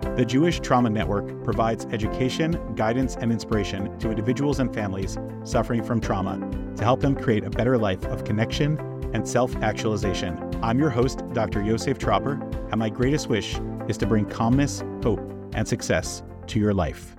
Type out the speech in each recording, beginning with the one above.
The Jewish Trauma Network provides education, guidance, and inspiration to individuals and families suffering from trauma to help them create a better life of connection and self actualization. I'm your host, Dr. Yosef Tropper, and my greatest wish is to bring calmness, hope, and success to your life.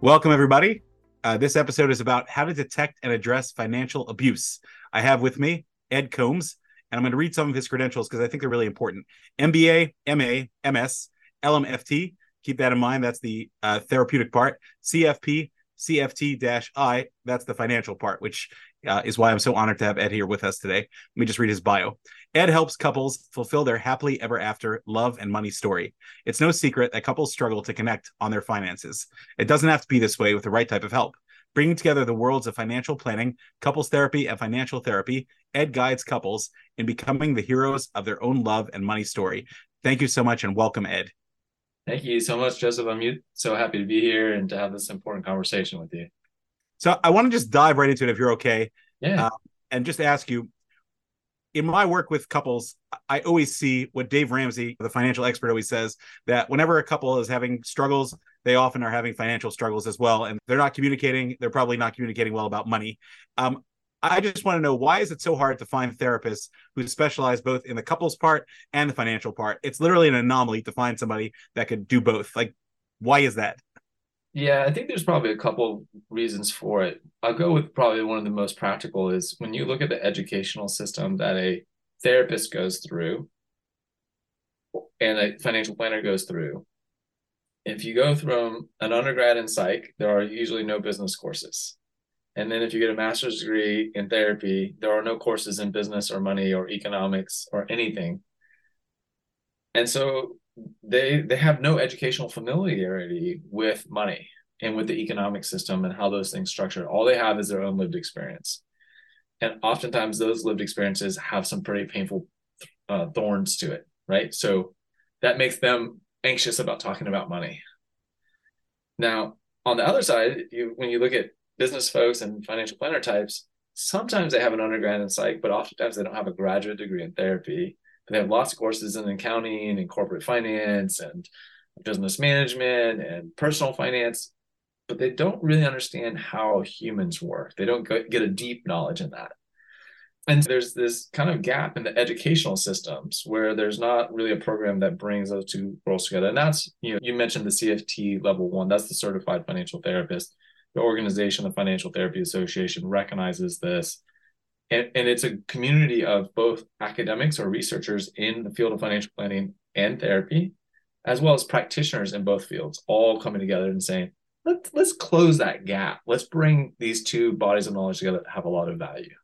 Welcome, everybody. Uh, this episode is about how to detect and address financial abuse. I have with me Ed Coambs, and I'm going to read some of his credentials because I think they're really important MBA, MA, MS, LMFT, Keep that in mind. That's the uh, therapeutic part. CFP, CFT I, that's the financial part, which uh, is why I'm so honored to have Ed here with us today. Let me just read his bio. Ed helps couples fulfill their happily ever after love and money story. It's no secret that couples struggle to connect on their finances. It doesn't have to be this way with the right type of help. Bringing together the worlds of financial planning, couples therapy, and financial therapy, Ed guides couples in becoming the heroes of their own love and money story. Thank you so much and welcome, Ed. Thank you so much, Joseph. I'm so happy to be here and to have this important conversation with you. So I want to just dive right into it if you're okay. Yeah. Uh, and just ask you in my work with couples, I always see what Dave Ramsey, the financial expert, always says that whenever a couple is having struggles, they often are having financial struggles as well. And they're not communicating, they're probably not communicating well about money. Um, I just want to know why is it so hard to find therapists who specialize both in the couples part and the financial part? It's literally an anomaly to find somebody that could do both. Like, why is that? Yeah, I think there's probably a couple reasons for it. I'll go with probably one of the most practical is when you look at the educational system that a therapist goes through and a financial planner goes through. If you go from an undergrad in psych, there are usually no business courses and then if you get a master's degree in therapy, there are no courses in business or money or economics or anything. And so they they have no educational familiarity with money and with the economic system and how those things structure. All they have is their own lived experience. And oftentimes those lived experiences have some pretty painful uh, thorns to it, right? So that makes them anxious about talking about money. Now, on the other side, you, when you look at business folks and financial planner types, sometimes they have an undergrad in psych, but oftentimes they don't have a graduate degree in therapy. They have lots of courses in accounting and corporate finance and business management and personal finance, but they don't really understand how humans work. They don't get a deep knowledge in that. And there's this kind of gap in the educational systems where there's not really a program that brings those two worlds together. And that's, you know, you mentioned the CFT level one, that's the certified financial therapist the organization, the Financial Therapy Association, recognizes this. And, and it's a community of both academics or researchers in the field of financial planning and therapy, as well as practitioners in both fields, all coming together and saying, let's let's close that gap. Let's bring these two bodies of knowledge together that have a lot of value.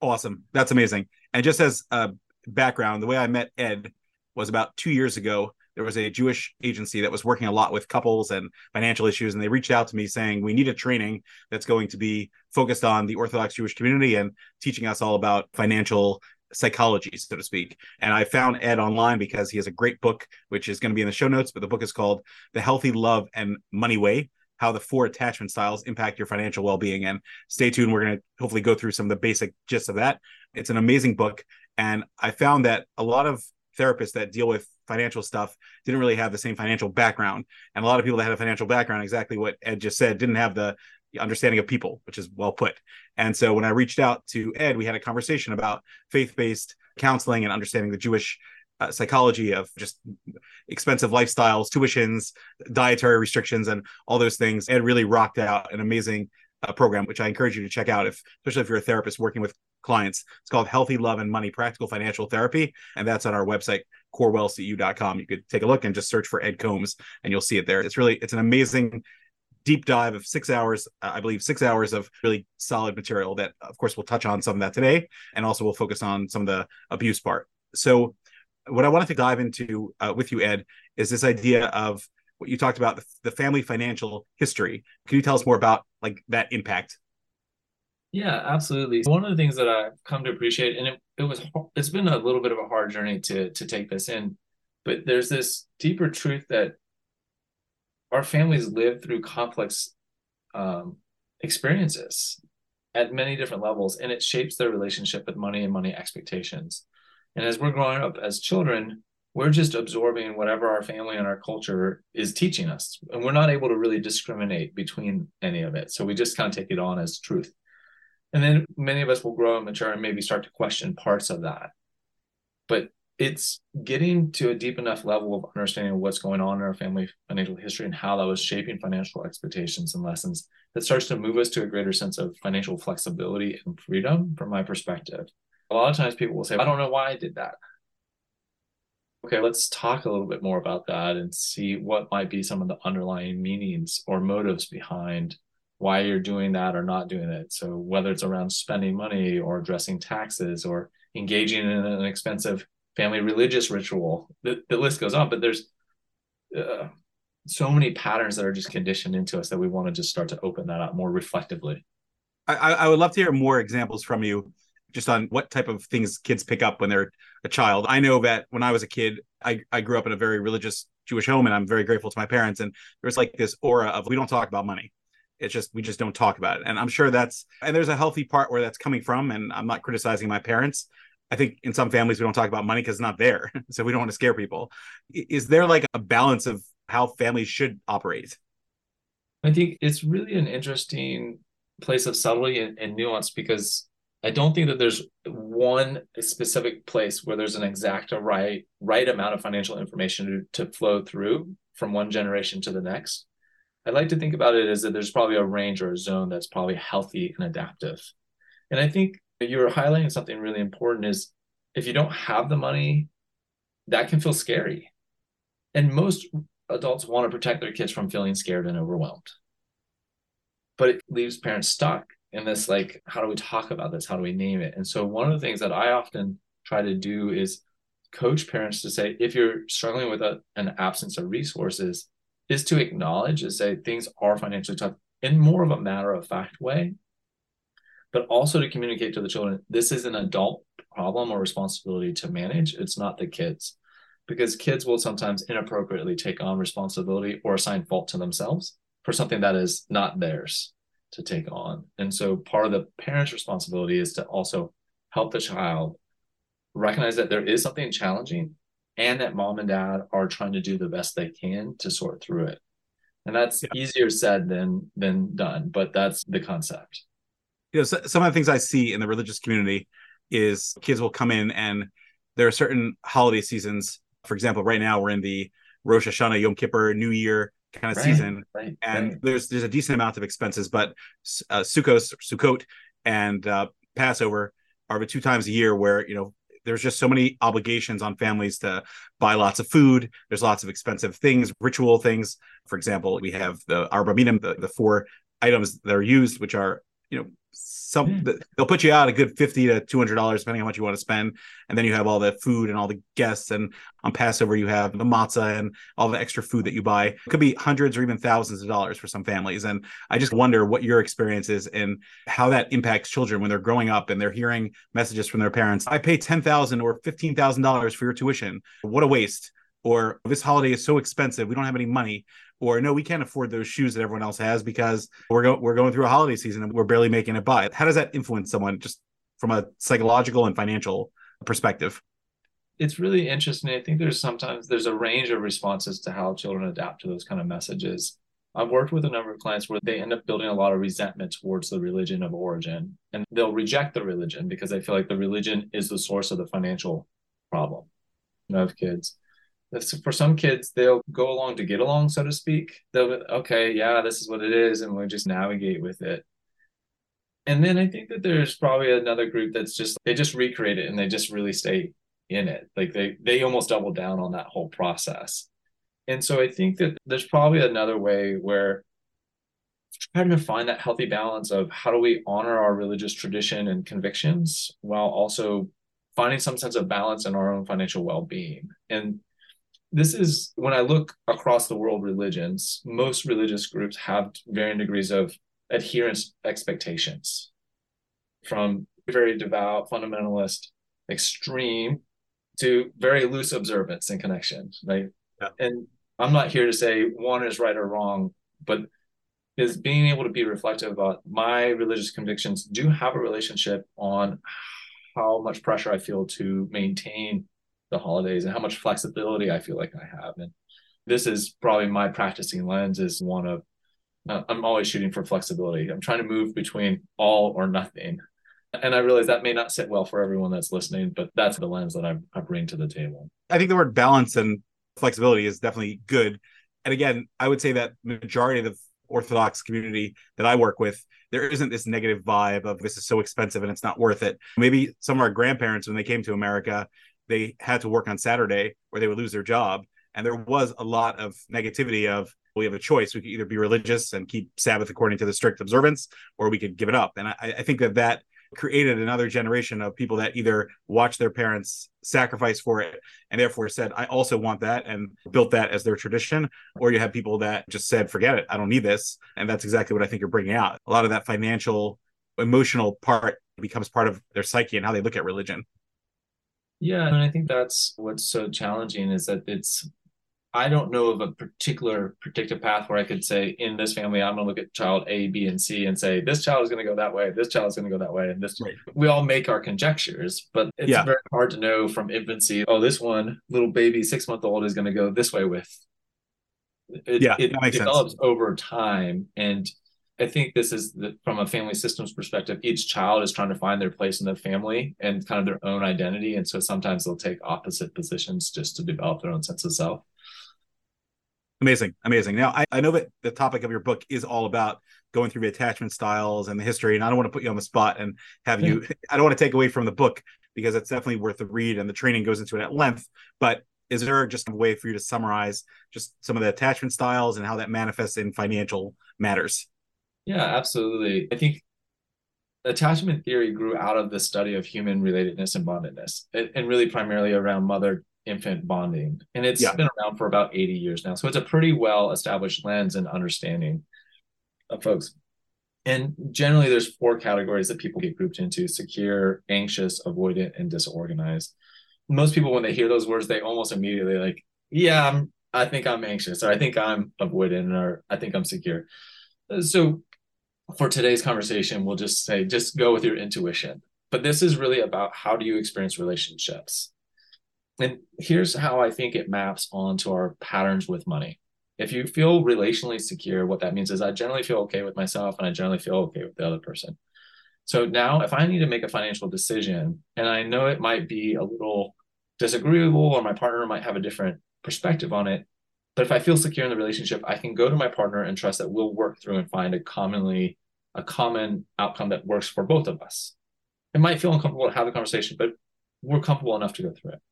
Awesome. That's amazing. And just as a background, the way I met Ed was about two years ago there was a Jewish agency that was working a lot with couples and financial issues, and they reached out to me saying we need a training that's going to be focused on the Orthodox Jewish community and teaching us all about financial psychology, so to speak. And I found Ed online because he has a great book, which is going to be in the show notes. But the book is called The Healthy Love and Money Way how the four attachment styles impact your financial well-being and stay tuned we're going to hopefully go through some of the basic gist of that it's an amazing book and i found that a lot of therapists that deal with financial stuff didn't really have the same financial background. And a lot of people that had a financial background exactly what ed just said didn't have the understanding of people which is well put. And so when i reached out to ed we had a conversation about faith-based counseling and understanding the jewish uh, psychology of just expensive lifestyles tuitions dietary restrictions and all those things. Ed really rocked out an amazing uh, program which i encourage you to check out if especially if you're a therapist working with clients. It's called Healthy Love and Money Practical Financial Therapy. And that's on our website, corewellceu.com. You could take a look and just search for Ed Coambs and you'll see it there. It's really, it's an amazing deep dive of six hours, I believe six hours of really solid material that, of course, we'll touch on some of that today. And also we'll focus on some of the abuse part. So what I wanted to dive into uh, with you, Ed, is this idea of what you talked about, the, the family financial history. Can you tell us more about like that impact yeah, absolutely. One of the things that I've come to appreciate, and it, it was it's been a little bit of a hard journey to to take this in, but there's this deeper truth that our families live through complex um, experiences at many different levels, and it shapes their relationship with money and money expectations. And as we're growing up as children, we're just absorbing whatever our family and our culture is teaching us and we're not able to really discriminate between any of it so we just kind of take it on as truth and then many of us will grow and mature and maybe start to question parts of that. But it's getting to a deep enough level of understanding what's going on in our family financial history and how that was shaping financial expectations and lessons that starts to move us to a greater sense of financial flexibility and freedom from my perspective. A lot of times people will say i don't know why i did that. Okay, let's talk a little bit more about that and see what might be some of the underlying meanings or motives behind why you're doing that or not doing it. So whether it's around spending money or addressing taxes or engaging in an expensive family religious ritual, the, the list goes on. But there's uh, so many patterns that are just conditioned into us that we want to just start to open that up more reflectively. I, I would love to hear more examples from you just on what type of things kids pick up when they're a child. I know that when I was a kid, I, I grew up in a very religious Jewish home and I'm very grateful to my parents. And there's like this aura of we don't talk about money. It's just we just don't talk about it. And I'm sure that's and there's a healthy part where that's coming from. And I'm not criticizing my parents. I think in some families we don't talk about money because it's not there. so we don't want to scare people. Is there like a balance of how families should operate? I think it's really an interesting place of subtlety and, and nuance because I don't think that there's one specific place where there's an exact right right amount of financial information to, to flow through from one generation to the next. I like to think about it as that there's probably a range or a zone that's probably healthy and adaptive. And I think you're highlighting something really important is if you don't have the money, that can feel scary. And most adults want to protect their kids from feeling scared and overwhelmed. But it leaves parents stuck in this like how do we talk about this how do we name it and so one of the things that i often try to do is coach parents to say if you're struggling with a, an absence of resources is to acknowledge and say things are financially tough in more of a matter of fact way but also to communicate to the children this is an adult problem or responsibility to manage it's not the kids because kids will sometimes inappropriately take on responsibility or assign fault to themselves for something that is not theirs to take on. And so part of the parent's responsibility is to also help the child recognize that there is something challenging and that mom and dad are trying to do the best they can to sort through it. And that's yeah. easier said than than done, but that's the concept. You know, so, some of the things I see in the religious community is kids will come in and there are certain holiday seasons. For example, right now we're in the Rosh Hashanah, Yom Kippur, New Year kind of right, season, right, and right. there's there's a decent amount of expenses. But uh, Sukkot, Sukkot, and uh, Passover are the two times a year where you know there's just so many obligations on families to buy lots of food. There's lots of expensive things, ritual things. For example, we have the arba minim, the, the four items that are used, which are you know some mm. they'll put you out a good 50 to 200 dollars depending on how much you want to spend and then you have all the food and all the guests and on passover you have the matzah and all the extra food that you buy. It could be hundreds or even thousands of dollars for some families and i just wonder what your experience is and how that impacts children when they're growing up and they're hearing messages from their parents i pay 10000 or $15000 for your tuition. What a waste or oh, this holiday is so expensive we don't have any money or no, we can't afford those shoes that everyone else has because we're go- we're going through a holiday season and we're barely making it by. How does that influence someone just from a psychological and financial perspective? It's really interesting. I think there's sometimes there's a range of responses to how children adapt to those kind of messages. I've worked with a number of clients where they end up building a lot of resentment towards the religion of origin and they'll reject the religion because they feel like the religion is the source of the financial problem You know, of kids for some kids they'll go along to get along so to speak. They'll be, okay yeah this is what it is and we'll just navigate with it. And then i think that there's probably another group that's just they just recreate it and they just really stay in it. Like they they almost double down on that whole process. And so i think that there's probably another way where trying to find that healthy balance of how do we honor our religious tradition and convictions while also finding some sense of balance in our own financial well-being. And this is when I look across the world religions, most religious groups have varying degrees of adherence expectations from very devout, fundamentalist, extreme to very loose observance and connection. Right. Yeah. And I'm not here to say one is right or wrong, but is being able to be reflective about my religious convictions do have a relationship on how much pressure I feel to maintain the holidays and how much flexibility I feel like I have. And this is probably my practicing lens is one of uh, I'm always shooting for flexibility. I'm trying to move between all or nothing. And I realize that may not sit well for everyone that's listening, but that's the lens that I, I bring to the table. I think the word balance and flexibility is definitely good. And again, I would say that majority of the Orthodox community that I work with, there isn't this negative vibe of this is so expensive and it's not worth it. Maybe some of our grandparents, when they came to America, they had to work on Saturday or they would lose their job. And there was a lot of negativity of we have a choice. We could either be religious and keep Sabbath according to the strict observance, or we could give it up. And I, I think that that created another generation of people that either watched their parents sacrifice for it and therefore said, I also want that and built that as their tradition. Or you have people that just said, forget it, I don't need this. And that's exactly what I think you're bringing out. A lot of that financial, emotional part becomes part of their psyche and how they look at religion. Yeah, and I think that's what's so challenging is that it's I don't know of a particular predictive path where I could say in this family, I'm going to look at child A, B, and C and say this child is going to go that way, this child is going to go that way, and this. Right. We all make our conjectures, but it's yeah. very hard to know from infancy. Oh, this one little baby, six month old, is going to go this way with. It, yeah, it develops sense. over time, and I think this is the, from a family systems perspective. Each child is trying to find their place in the family and kind of their own identity, and so sometimes they'll take opposite positions just to develop their own sense of self. Amazing, amazing. Now, I, I know that the topic of your book is all about going through the attachment styles and the history, and I don't want to put you on the spot and have you. I don't want to take away from the book because it's definitely worth the read, and the training goes into it at length. But is there just a way for you to summarize just some of the attachment styles and how that manifests in financial matters? Yeah, absolutely. I think attachment theory grew out of the study of human relatedness and bondedness, and really primarily around mother infant bonding. And it's yeah. been around for about 80 years now. So it's a pretty well established lens and understanding of folks. And generally, there's four categories that people get grouped into secure, anxious, avoidant, and disorganized. Most people, when they hear those words, they almost immediately like, yeah, I'm, I think I'm anxious, or I think I'm avoidant, or I think I'm secure. Uh, so for today's conversation, we'll just say, just go with your intuition. But this is really about how do you experience relationships? and here's how I think it maps onto our patterns with money. If you feel relationally secure, what that means is I generally feel okay with myself and I generally feel okay with the other person. So now, if I need to make a financial decision and I know it might be a little disagreeable or my partner might have a different perspective on it, but if I feel secure in the relationship, I can go to my partner and trust that we'll work through and find a commonly a common outcome that works for both of us. It might feel uncomfortable to have the conversation, but we're comfortable enough to go through it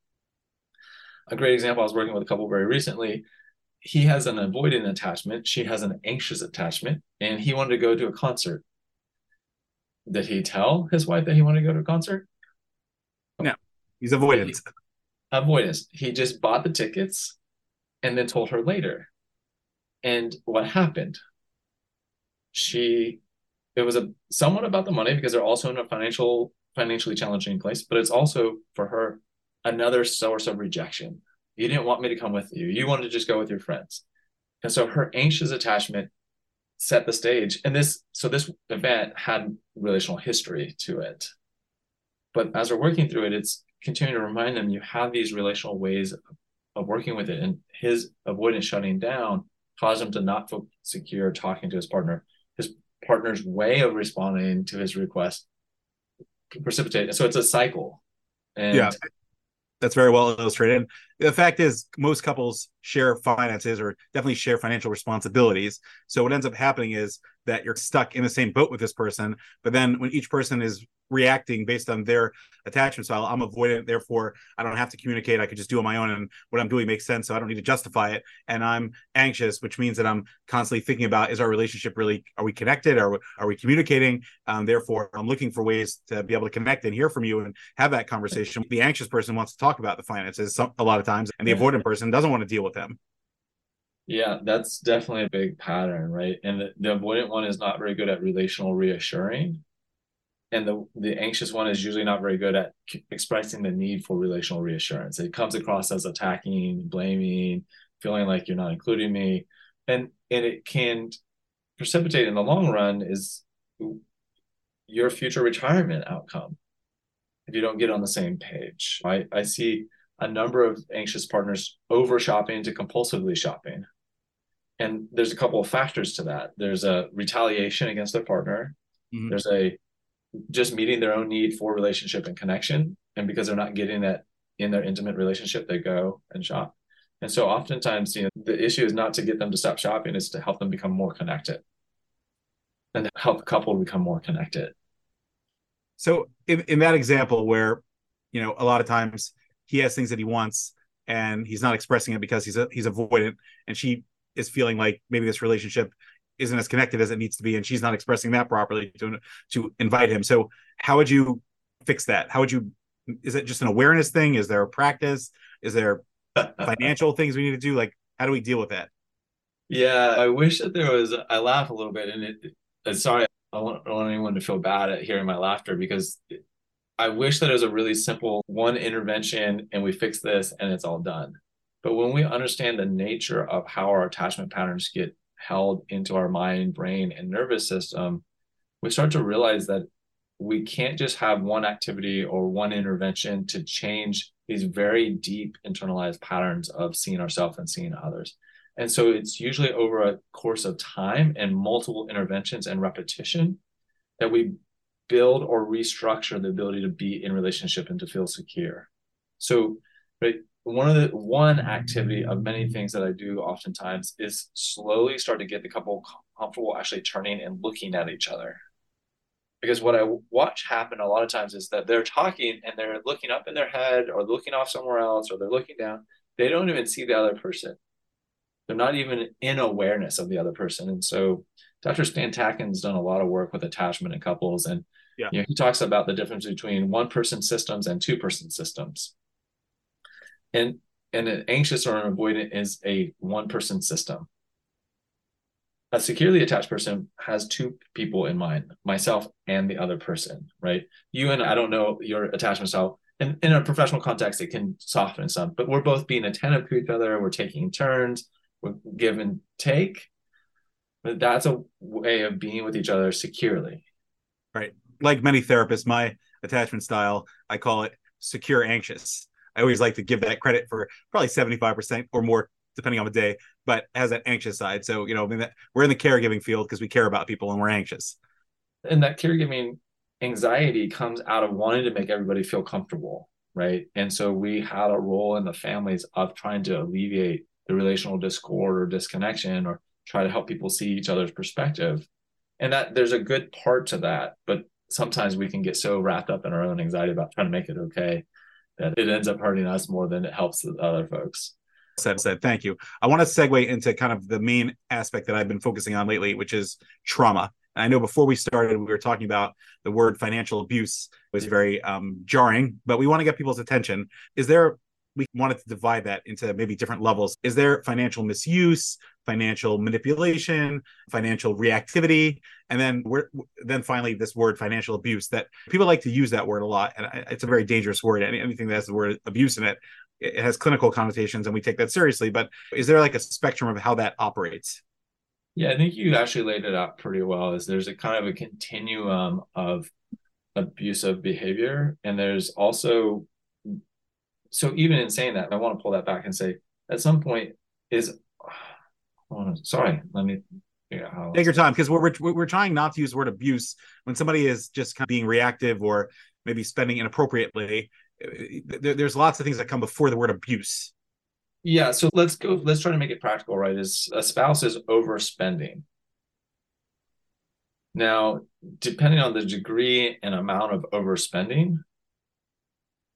a great example, I was working with a couple very recently. He has an avoidant attachment, she has an anxious attachment, and he wanted to go to a concert. Did he tell his wife that he wanted to go to a concert? No, oh. he's avoidant. Avoidance. He just bought the tickets and then told her later. And what happened? She, it was a somewhat about the money because they're also in a financial, financially challenging place, but it's also for her another source of rejection. You didn't want me to come with you. You wanted to just go with your friends. And so her anxious attachment set the stage. And this, so this event had relational history to it. But as we're working through it, it's continuing to remind them you have these relational ways of working with it. And his avoidance shutting down caused him to not feel secure talking to his partner. His partner's way of responding to his request precipitate. So it's a cycle. And yeah that's very well illustrated. The fact is, most couples share finances or definitely share financial responsibilities. So what ends up happening is that you're stuck in the same boat with this person. But then when each person is reacting based on their attachment style, I'm avoidant. Therefore, I don't have to communicate. I could just do on my own. And what I'm doing makes sense. So I don't need to justify it. And I'm anxious, which means that I'm constantly thinking about is our relationship really, are we connected? Are are we communicating? Um, therefore, I'm looking for ways to be able to connect and hear from you and have that conversation. The anxious person wants to talk about the finances a lot of times, and the avoidant person doesn't want to deal with them. Yeah, that's definitely a big pattern, right? And the, the avoidant one is not very good at relational reassuring. And the, the anxious one is usually not very good at expressing the need for relational reassurance. It comes across as attacking, blaming, feeling like you're not including me. And and it can precipitate in the long run is your future retirement outcome if you don't get on the same page. I, I see a number of anxious partners over shopping to compulsively shopping. And there's a couple of factors to that. There's a retaliation against their partner. Mm-hmm. There's a just meeting their own need for relationship and connection. And because they're not getting that in their intimate relationship, they go and shop. And so oftentimes, you know, the issue is not to get them to stop shopping, it's to help them become more connected and help the couple become more connected. So in, in that example where, you know, a lot of times he has things that he wants and he's not expressing it because he's a, he's avoidant. And she is feeling like maybe this relationship isn't as connected as it needs to be and she's not expressing that properly to to invite him. So how would you fix that? How would you is it just an awareness thing? Is there a practice? Is there financial things we need to do? Like how do we deal with that? Yeah i wish that there was i laugh a little bit and it, it sorry I don't, I don't want anyone to feel bad at hearing my laughter because I wish that it was a really simple one intervention and we fix this and it's all done. But when we understand the nature of how our attachment patterns get held into our mind, brain, and nervous system, we start to realize that we can't just have one activity or one intervention to change these very deep internalized patterns of seeing ourselves and seeing others. And so it's usually over a course of time and multiple interventions and repetition that we build or restructure the ability to be in relationship and to feel secure. So, right, one of the one activity of many things that I do oftentimes is slowly start to get the couple comfortable actually turning and looking at each other. Because what I watch happen a lot of times is that they're talking and they're looking up in their head or looking off somewhere else or they're looking down. They don't even see the other person. They're not even in awareness of the other person. And so Dr. Stan Tatkin's done a lot of work with attachment in couples. And yeah. you know, he talks about the difference between one person systems and two person systems. And and an anxious or an avoidant is a one person system. A securely attached person has two people in mind, myself and the other person, right? You and I don't know your attachment style. And in a professional context, it can soften some, but we're both being attentive to each other. We're taking turns, we're give and take. But that's a way of being with each other securely. Right. Like many therapists, my attachment style, I call it secure anxious I always like to give that credit for probably 75% or more, depending on the day, but has that anxious side. So, you know, I mean, that, we're in the caregiving field because we care about people and we're anxious. And that caregiving anxiety comes out of wanting to make everybody feel comfortable. Right. And so we had a role in the families of trying to alleviate the relational discord or disconnection or try to help people see each other's perspective. And that there's a good part to that, but sometimes we can get so wrapped up in our own anxiety about trying to make it okay that it ends up hurting us more than it helps the other folks. Said said thank you. I want to segue into kind of the main aspect that I've been focusing on lately, which is trauma. I know before we started, we were talking about the word financial abuse was very um, jarring, but we want to get people's attention. Is there we wanted to divide that into maybe different levels. Is there financial misuse, financial manipulation, financial reactivity, and then we're then finally this word financial abuse that people like to use that word a lot, and it's a very dangerous word. anything that has the word abuse in it, it has clinical connotations, and we take that seriously. But is there like a spectrum of how that operates? Yeah, I think you actually laid it out pretty well. Is there's a kind of a continuum of abusive behavior, and there's also so even in saying that, I want to pull that back and say, at some point, is oh, sorry, let me figure out how. Take your time because we're, we're we're trying not to use the word abuse when somebody is just kind of being reactive or maybe spending inappropriately. Uh, there, there's lots of things that come before the word abuse. Yeah, so let's go. Let's try to make it practical, right? Is a spouse is overspending. Now, depending on the degree and amount of overspending,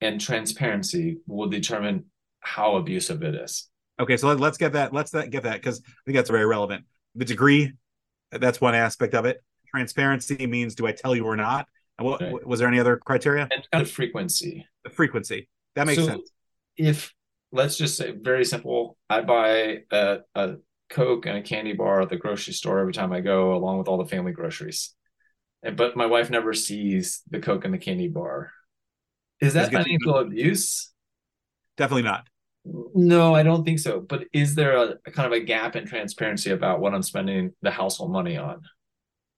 and transparency will determine how abusive it is. Okay, so let, us get that. Let's get that because I think that's very relevant. The degree, that's one aspect of it. Transparency means do I tell you or not? And what was there any other criteria? And the frequency. The frequency that makes so sense. If let's just say very simple, I buy a, a Coke and a candy bar at the grocery store every time I go, along with all the family groceries. And, But my wife never sees the Coke and the candy bar is that financial abuse? Definitely not. No, I don't think so. But is there a, a, kind of a gap in transparency about what I'm spending the household money on?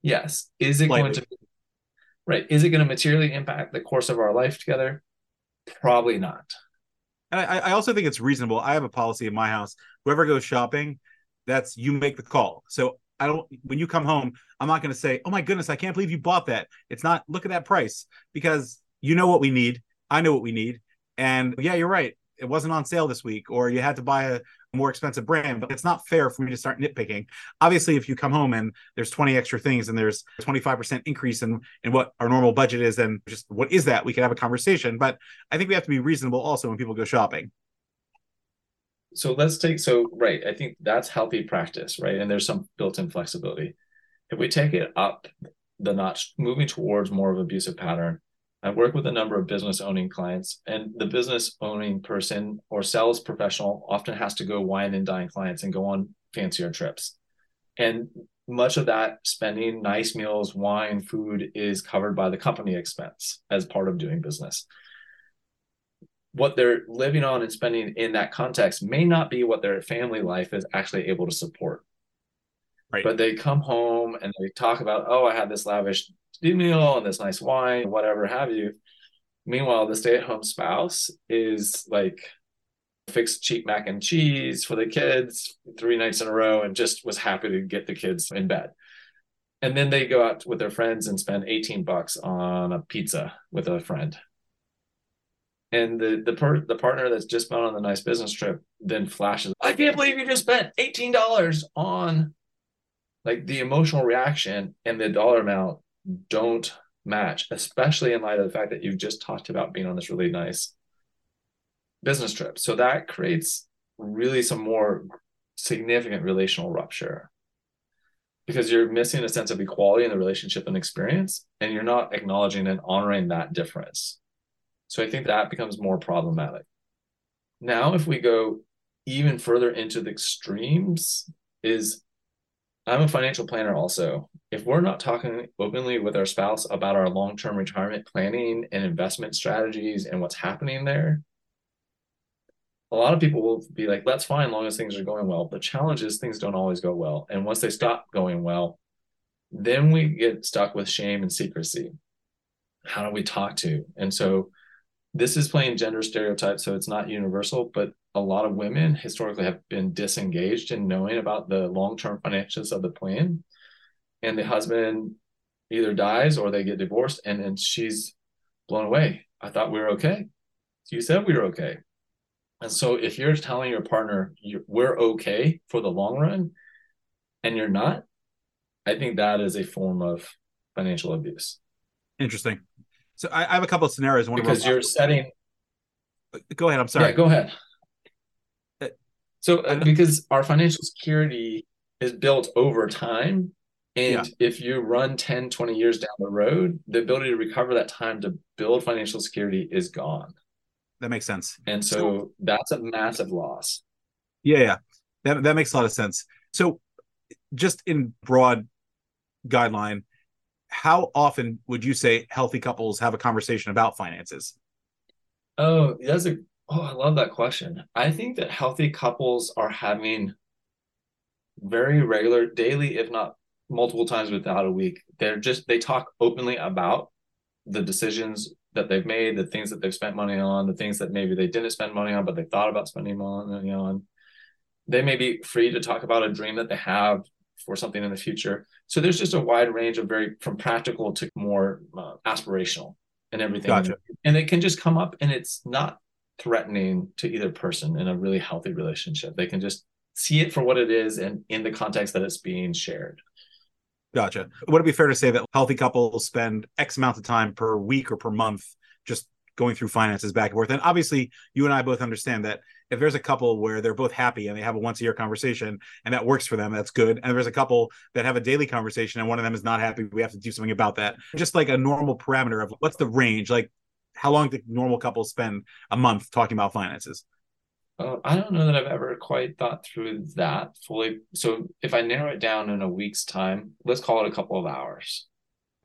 Yes. Is it going to right? Is it going to materially impact the course of our life together? Probably not. And I, I also think it's reasonable. I have a policy in my house. Whoever goes shopping, that's you make the call. So I don't when you come home, I'm not going to say, "Oh my goodness, I can't believe you bought that." It's not look at that price because you know what we need. I know what we need. And yeah, you're right. It wasn't on sale this week or you had to buy a more expensive brand, but it's not fair for me to start nitpicking. Obviously, if you come home and there's 20 extra things and there's 25% increase in, in what our normal budget is, then just what is that? We can have a conversation. But I think we have to be reasonable also when people go shopping. So let's take so right. I think that's healthy practice, right? And there's some built-in flexibility. If we take it up the notch, moving towards more of abusive pattern, I work with a number of business owning clients, and the business owning person or sales professional often has to go wine and dine clients and go on fancier trips. And much of that spending, nice meals, wine, food is covered by the company expense as part of doing business. What they're living on and spending in that context may not be what their family life is actually able to support. Right. But they come home and they talk about, oh, I had this lavish meal and this nice wine, whatever have you. Meanwhile, the stay-at-home spouse is like fixed cheap mac and cheese for the kids three nights in a row and just was happy to get the kids in bed. And then they go out with their friends and spend 18 bucks on a pizza with a friend. And the the per, the partner that's just been on the nice business trip then flashes, I can't believe you just spent $18 on like the emotional reaction and the dollar amount don't match, especially in light of the fact that you've just talked about being on this really nice business trip. So that creates really some more significant relational rupture because you're missing a sense of equality in the relationship and experience, and you're not acknowledging and honoring that difference. So I think that becomes more problematic. Now, if we go even further into the extremes, is I'm a financial planner also. If we're not talking openly with our spouse about our long term retirement planning and investment strategies and what's happening there, a lot of people will be like, that's fine, long as things are going well. The challenge is things don't always go well. And once they stop going well, then we get stuck with shame and secrecy. How do we talk to? And so this is playing gender stereotypes, so it's not universal, but a lot of women historically have been disengaged in knowing about the long-term financials of the plan. And the husband either dies or they get divorced and then she's blown away. I thought we were okay. You said we were okay. And so if you're telling your partner we're okay for the long run and you're not i think that is a form of financial abuse. Interesting so i, I have a couple of scenarios because you're setting go ahead i'm sorry yeah, go ahead so, uh, because our financial security is built over time. And yeah. if you run 10, 20 years down the road, the ability to recover that time to build financial security is gone. That makes sense. And so, so that's a massive loss. Yeah, yeah. That, that makes a lot of sense. So, just in broad guideline, how often would you say healthy couples have a conversation about finances? Oh, that's a Oh, I love that question. I think that healthy couples are having very regular, daily, if not multiple times without a week. They're just, they talk openly about the decisions that they've made, the things that they've spent money on, the things that maybe they didn't spend money on, but they thought about spending money on. They may be free to talk about a dream that they have for something in the future. So there's just a wide range of very, from practical to more uh, aspirational and everything. Gotcha. And it can just come up and it's not threatening to either person in a really healthy relationship. They can just see it for what it is and in the context that it's being shared. Gotcha. Would it be fair to say that healthy couples spend X amount of time per week or per month just going through finances back and forth? And obviously, you and I both understand that if there's a couple where they're both happy and they have a once a year conversation and that works for them, that's good. And there's a couple that have a daily conversation and one of them is not happy, we have to do something about that. Just like a normal parameter of what's the range? Like how long do normal couples spend a month talking about finances? Uh, I don't know that I've ever quite thought through that fully. So if I narrow it down in a week's time, let's call it a couple of hours.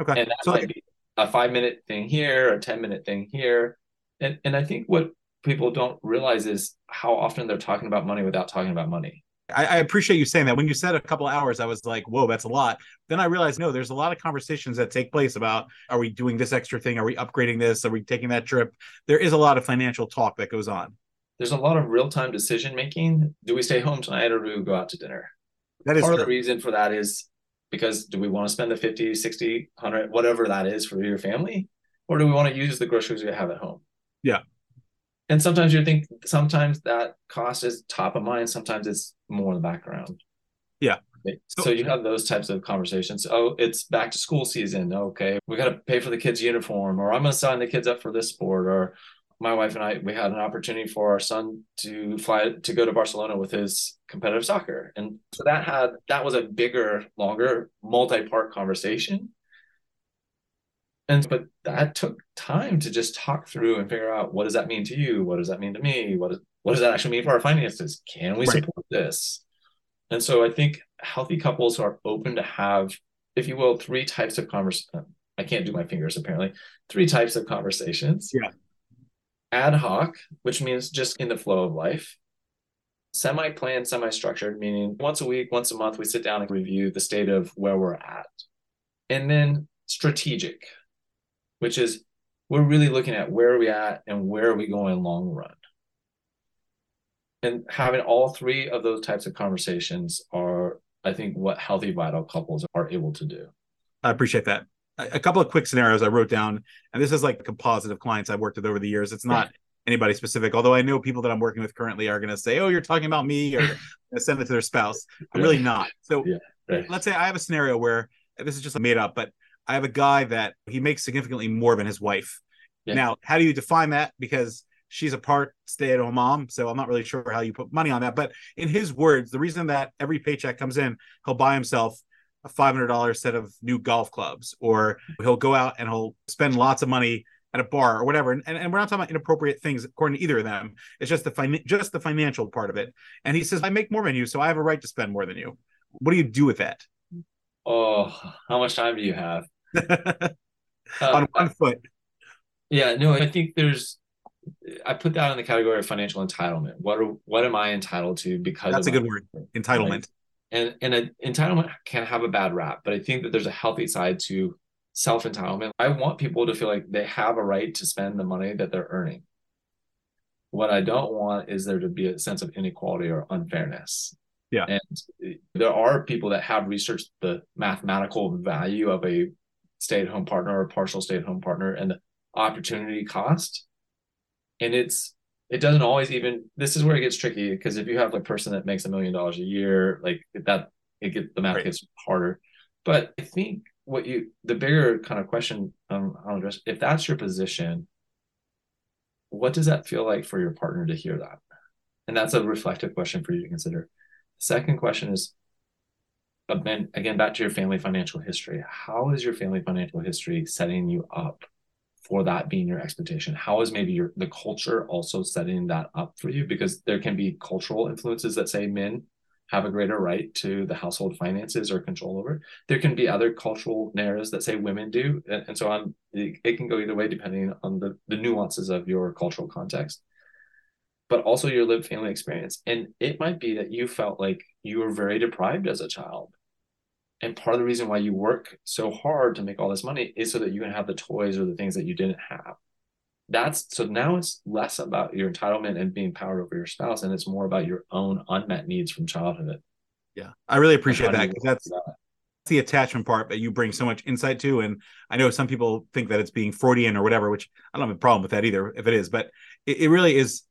Okay. And that so might be a five minute thing here, a 10 minute thing here. And and I think what people don't realize is how often they're talking about money without talking about money. I, I, appreciate you saying that. When you said a couple hours, I was like, whoa, that's a lot. Then I realized, no, there's a lot of conversations that take place about are we doing this extra thing? Are we upgrading this? Are we taking that trip? There is a lot of financial talk that goes on. there's a lot of real-time decision making. Do we stay home tonight or do we go out to dinner? That is Part true. of the reason for that is because do we want to spend the 50, 60, 100, whatever that is for your family? Or do we want to use the groceries we have at home? Yeah. And sometimes you think sometimes that cost is top of mind, sometimes it's more in the background. Yeah. So, you have those types of conversations. Oh, it's back to school season. Okay, we got to pay for the kids' uniform, or I'm going to sign the kids up for this sport, or my wife and I we had an opportunity for our son to fly to go to Barcelona with his competitive soccer, and so that had that was a bigger, longer, multi-part conversation. And but that took time to just talk through and figure out what does that mean to you? What does that mean to me? What, is, what does that actually mean for our finances? Can we Right. support this? And so I think healthy couples are open to have, if you will, three types of conversation. I can't do my fingers apparently. Three types of conversations. Yeah. Ad hoc, which means just in the flow of life. Semi-planned, semi-structured, meaning once a week, once a month, we sit down and review the state of where we're at. And then strategic, which is we're really looking at where are we at and where are we going long run. And having all three of those types of conversations are, I think, what healthy, vital couples are able to do. I appreciate that. A couple of quick scenarios I wrote down, and this is like a composite of clients I've worked with over the years. It's not anybody specific, although I know people that I'm working with currently are going to say, "Oh, you're talking about me," or send it to their spouse. I'm really not. So Yeah, right. let's say I have a scenario where this is just made up, but I have a guy that he makes significantly more than his wife. Yeah. Now, how do you define that? Because she's a part stay-at-home mom, so I'm not really sure how you put money on that. But in his words, the reason that every paycheck comes in, he'll buy himself a $500 set of new golf clubs, or he'll go out and he'll spend lots of money at a bar or whatever. And, and, and we're not talking about inappropriate things according to either of them. It's just the fin- just the financial part of it. And he says, I make more than you, so I have a right to spend more than you. What do you do with that? Oh, how much time do you have? On Uh, one foot. yeah, no, I think there's. I put that in the category of financial entitlement. What are what am I entitled to because That's a good word. Entitlement. and and a, entitlement can have a bad rap, but I think that there's a healthy side to self entitlement. I want people to feel like they have a right to spend the money that they're earning. What I don't want is there to be a sense of inequality or unfairness. Yeah. And there are people that have researched the mathematical value of a stay at home partner or partial stay at home partner and the opportunity cost. And it's it doesn't always even this is where it gets tricky because if you have a person that makes a million dollars a year like that it get the math Right. gets harder but i think what you the bigger kind of question um, i'll address if that's your position what does that feel like for your partner to hear that and that's a reflective question for you to consider second question is again again back to your family financial history. How is your family financial history setting you up for that being your expectation? How is maybe your the culture also setting that up for you? Because there can be cultural influences that say men have a greater right to the household finances or control over. There can be other cultural narratives that say women do. And, and so on it, it can go either way depending on the, the nuances of your cultural context. But also your lived family experience. And it might be that you felt like you were very deprived as a child and part of the reason why you work so hard to make all this money is so that you can have the toys or the things that you didn't have. That's so now it's less about your entitlement and being powered over your spouse, and it's more about your own unmet needs from childhood. Yeah. I really appreciate that because that's that? the attachment part that you bring so much insight to. And I know some people think that it's being Freudian or whatever, which I don't have a problem with that either, if it is, but it, it really is.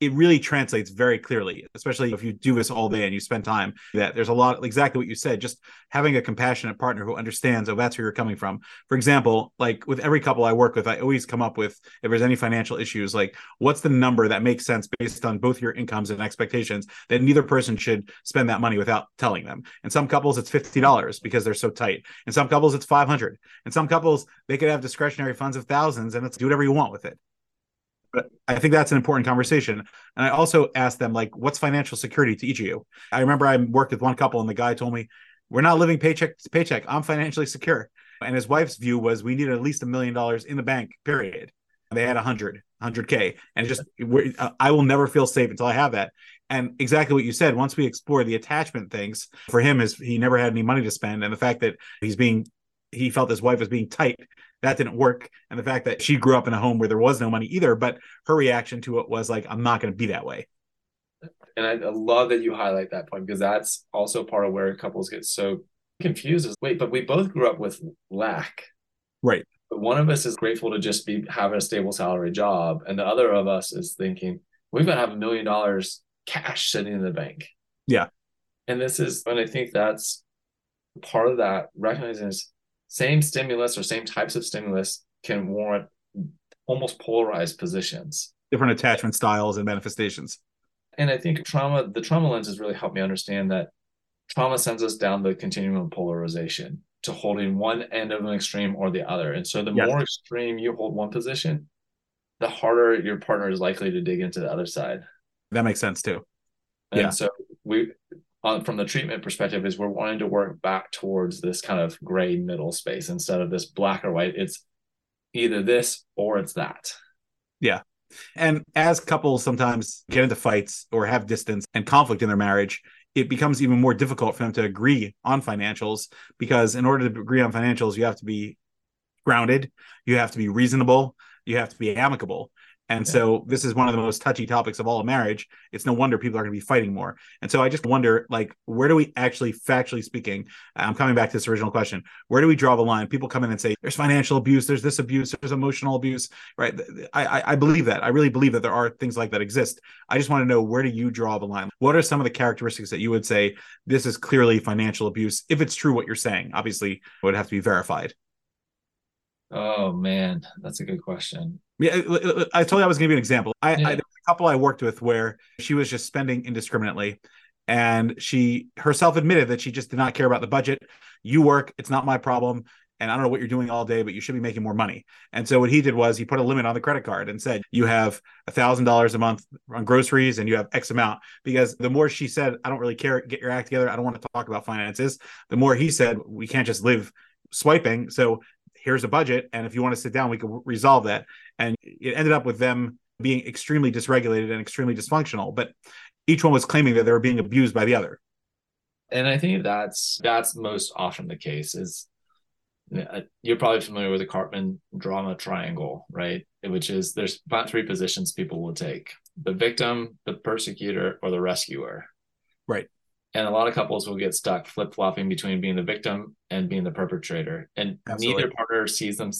It really translates very clearly, especially if you do this all day and you spend time. That there's a lot, exactly what you said, just having a compassionate partner who understands, oh, that's where you're coming from. For example, like with every couple I work with, I always come up with if there's any financial issues, like what's the number that makes sense based on both your incomes and expectations that neither person should spend that money without telling them. And some couples it's fifty dollars because they're so tight. And some couples it's five hundred. And some couples they could have discretionary funds of thousands and it's do whatever you want with it. But I think that's an important conversation. And I also asked them like, what's financial security to each of you? I remember I worked with one couple and the guy told me, we're not living paycheck to paycheck. I'm financially secure. And his wife's view was we needed at least a million dollars in the bank, period. They had a hundred, hundred K. And just, I will never feel safe until I have that. And exactly what you said, once we explore the attachment things, for him is he never had any money to spend. And the fact that he's being, he felt his wife was being tight that didn't work. And the fact that she grew up in a home where there was no money either, but her reaction to it was like, I'm not going to be that way. And I, I love that you highlight that point because that's also part of where couples get so confused is wait, but we both grew up with lack. Right. But one of us is grateful to just be having a stable salary job. And the other of us is thinking, we've got to have a million dollars cash sitting in the bank. Yeah. And this is, and I think that's part of that recognizing is same stimulus or same types of stimulus can warrant almost polarized positions. Different attachment styles and manifestations. And i think trauma the trauma lens has really helped me understand that trauma sends us down the continuum of polarization to holding one end of an extreme or the other. And so the yes. more extreme you hold one position the harder your partner is likely to dig into the other side. That makes sense too. And yeah. so we on, from the treatment perspective is we're wanting to work back towards this kind of gray middle space instead of this black or white. It's either this or it's that. Yeah. And as couples sometimes get into fights or have distance and conflict in their marriage, it becomes even more difficult for them to agree on financials because in order to agree on financials, you have to be grounded, you have to be reasonable, you have to be amicable. And so this is one of the most touchy topics of all of marriage. It's no wonder people are going to be fighting more. And so I just wonder, like, where do we actually, factually speaking, I'm coming back to this original question, where do we draw the line? People come in and say, there's financial abuse, there's this abuse, there's emotional abuse, right? I, I, I believe that. I really believe that there are things like that exist. I just want to know where do you draw the line? What are some of the characteristics that you would say this is clearly financial abuse? If it's true what you're saying, obviously it would have to be verified. Oh man, that's a good question. Yeah, I told you I was going to give you an example. I, yeah. I a couple I worked with where she was just spending indiscriminately, and she herself admitted that she just did not care about the budget. You work; it's not my problem. And I don't know what you're doing all day, but you should be making more money. And so what he did was he put a limit on the credit card and said, you have a thousand dollars a month on groceries and you have X amount. Because the more she said, I don't really care, get your act together. I don't want to talk about finances. The more he said, we can't just live swiping. So here's a budget and if you want to sit down we can resolve that and it ended up with them being extremely dysregulated and extremely dysfunctional but each one was claiming that they were being abused by the other and i think that's that's most often the case is uh, you're probably familiar with the Karpman drama triangle, right? Which is there's about three positions people will take the victim, the persecutor, or the rescuer. Right and a lot of couples will get stuck flip-flopping between being the victim and being the perpetrator. And Absolutely. neither partner sees them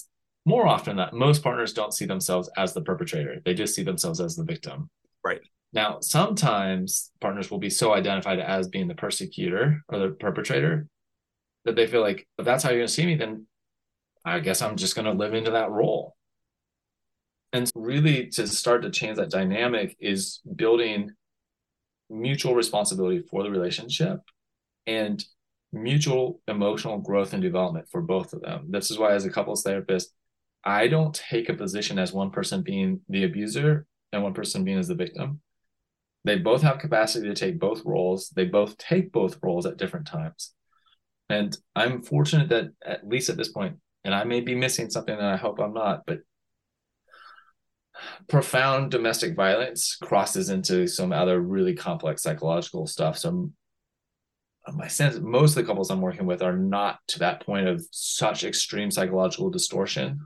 more often that most partners don't see themselves as the perpetrator. They just see themselves as the victim. Right. Now sometimes partners will be so identified as being the persecutor or the perpetrator that they feel like if that's how you're going to see me then i guess i'm just going to live into that role. And really to start to change that dynamic is building mutual responsibility for the relationship and mutual emotional growth and development for both of them. This is why, as a couples therapist, I don't take a position as one person being the abuser and one person being as the victim. They both have capacity to take both roles. They both take both roles at different times. And I'm fortunate that, at least at this point, and I may be missing something that I hope I'm not, but profound domestic violence crosses into some other really complex psychological stuff. So my sense most of the couples I'm working with are not to that point of such extreme psychological distortion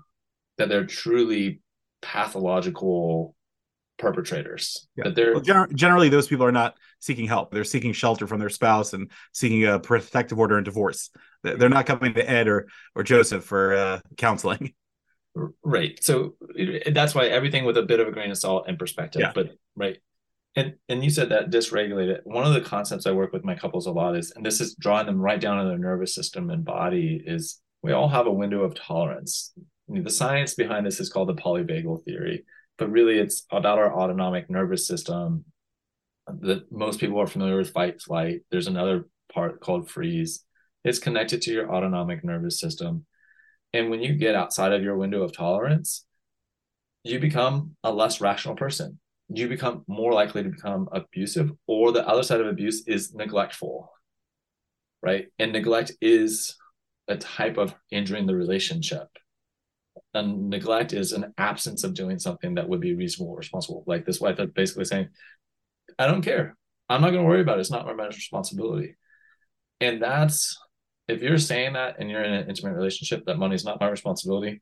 that they're truly pathological perpetrators. Yeah. That they're well, gener- generally those people are not seeking help. They're seeking shelter from their spouse and seeking a protective order and divorce. They're not coming to Ed or or Joseph for uh, counseling. Right. So that's why everything with a bit of a grain of salt and perspective. Yeah. But right. And and you said that dysregulated. One of the concepts I work with my couples a lot is, and this is drawing them right down to their nervous system and body, is we all have a window of tolerance. I mean, the science behind this is called the polyvagal theory, but really it's about our autonomic nervous system that most people are familiar with fight flight. There's another part called freeze. It's connected to your autonomic nervous system and when you get outside of your window of tolerance, you become a less rational person. You become more likely to become abusive, or the other side of abuse is neglectful, right? And neglect is a type of injuring the relationship. And neglect is an absence of doing something that would be reasonable or responsible. Like this wife that's basically saying, I don't care. I'm not going to worry about it. It's not my responsibility. And that's if you're saying that and you're in an intimate relationship that money is not my responsibility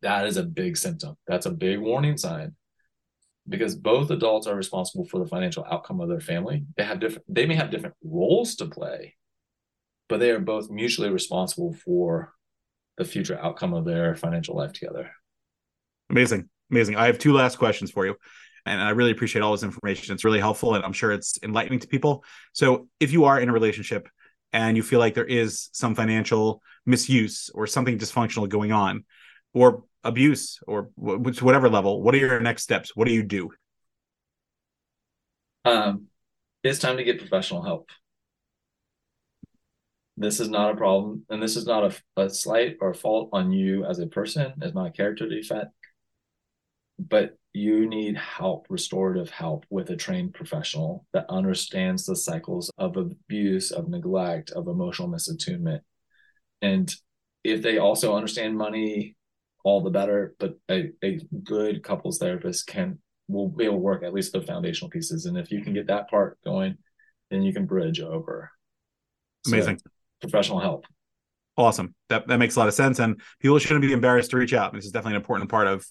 that is a big symptom. That's a big warning sign because both adults are responsible for the financial outcome of their family. They have different they may have different roles to play, but they are both mutually responsible for the future outcome of their financial life together. Amazing. Amazing. I have two last questions for you. And I really appreciate all this information. It's really helpful and I'm sure it's enlightening to people. So, if you are in a relationship and you feel like there is some financial misuse or something dysfunctional going on, or abuse, or whatever level, what are your next steps? What do you do? Um, it's time to get professional help. This is not a problem, and this is not a, a slight or a fault on you as a person. It's not a character defect, but you need help, restorative help with a trained professional that understands the cycles of abuse, of neglect, of emotional misattunement. And if they also understand money, all the better. But a, a good couples therapist can will be able to work at least the foundational pieces. And if you can get that part going, then you can bridge over. Amazing. So, professional help. Awesome. That that makes a lot of sense. And people shouldn't be embarrassed to reach out. This is definitely an important part of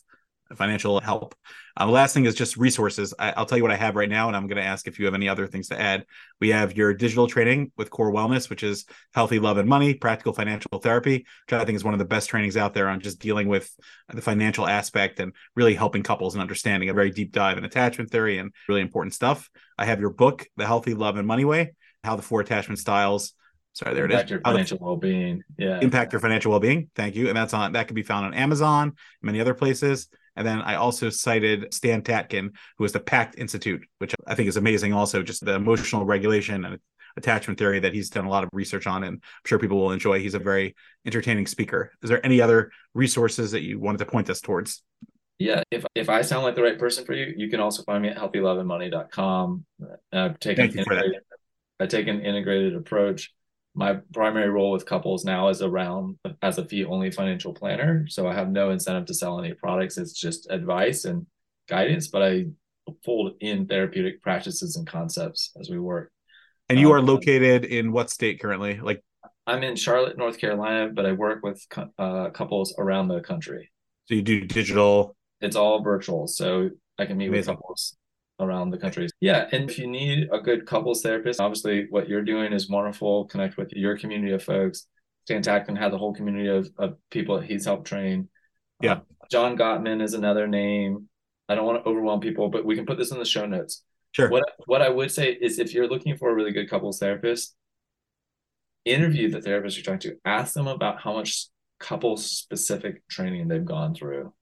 financial help. The last thing is just resources. I, will tell you what I have right now, and I'm going to ask if you have any other things to add. We have your digital training with Core Wellness, which is healthy love and money, practical financial therapy, which I think is one of the best trainings out there on just dealing with the financial aspect and really helping couples and understanding a very deep dive in attachment theory and really important stuff. I have your book, The Healthy Love and Money Way, How the Four Attachment Styles sorry there impact it is your financial the, well-being yeah impact your financial well-being thank you and that's on that can be found on amazon many other places and then I also cited Stan Tatkin, who is the PACT Institute, which I think is amazing. Also, just the emotional regulation and attachment theory that he's done a lot of research on, and I'm sure people will enjoy. He's a very entertaining speaker. Is there any other resources that you wanted to point us towards? Yeah, if if I sound like the right person for you, you can also find me at healthyloveandmoney.com. I've taken Thank you for that. I take an integrated approach my primary role with couples now is around as a fee only financial planner. So I have no incentive to sell any products. It's just advice and guidance, but I fold in therapeutic practices and concepts as we work. And you um, are located in what state currently? Like I'm in Charlotte, North Carolina, but I work with uh, couples around the country. So you do digital? It's all virtual. So I can meet Amazing. with couples around the country. Yeah. And if you need a good couples therapist, obviously what you're doing is wonderful. Connect with your community of folks. Stan Tatkin had the whole community of, of people that he's helped train. Yeah. Um, John Gottman is another name. I don't want to overwhelm people, but we can put this in the show notes. Sure. What what I would say is if you're looking for a really good couples therapist, interview the therapist you're talking to. Ask them about how much couple specific training they've gone through.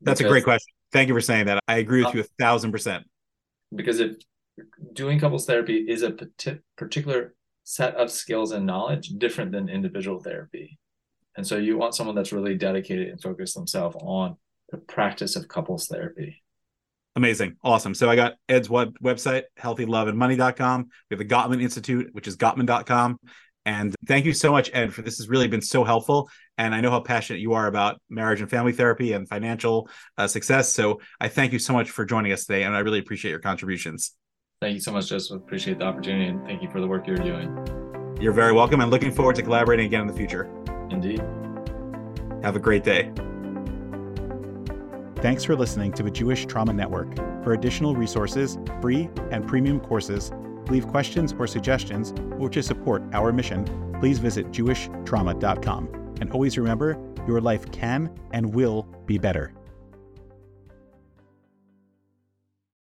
That's because, a great question. Thank you for saying that. I agree with uh, you a thousand percent. Because if doing couples therapy is a particular set of skills and knowledge different than individual therapy. And so you want someone that's really dedicated and focused themselves on the practice of couples therapy. Amazing. Awesome. So I got Ed's web, website, healthyloveandmoney.com. We have the Gottman Institute, which is gottman.com. And thank you so much, Ed, for this has really been so helpful. And I know how passionate you are about marriage and family therapy and financial uh, success. So I thank you so much for joining us today. And I really appreciate your contributions. Thank you so much, Joseph. Appreciate the opportunity and thank you for the work you're doing. You're very welcome and looking forward to collaborating again in the future. Indeed. Have a great day. Thanks for listening to the Jewish Trauma Network. For additional resources, free and premium courses, leave questions or suggestions, or to support our mission, please visit jewishtrauma.com. And always remember, your life can and will be better.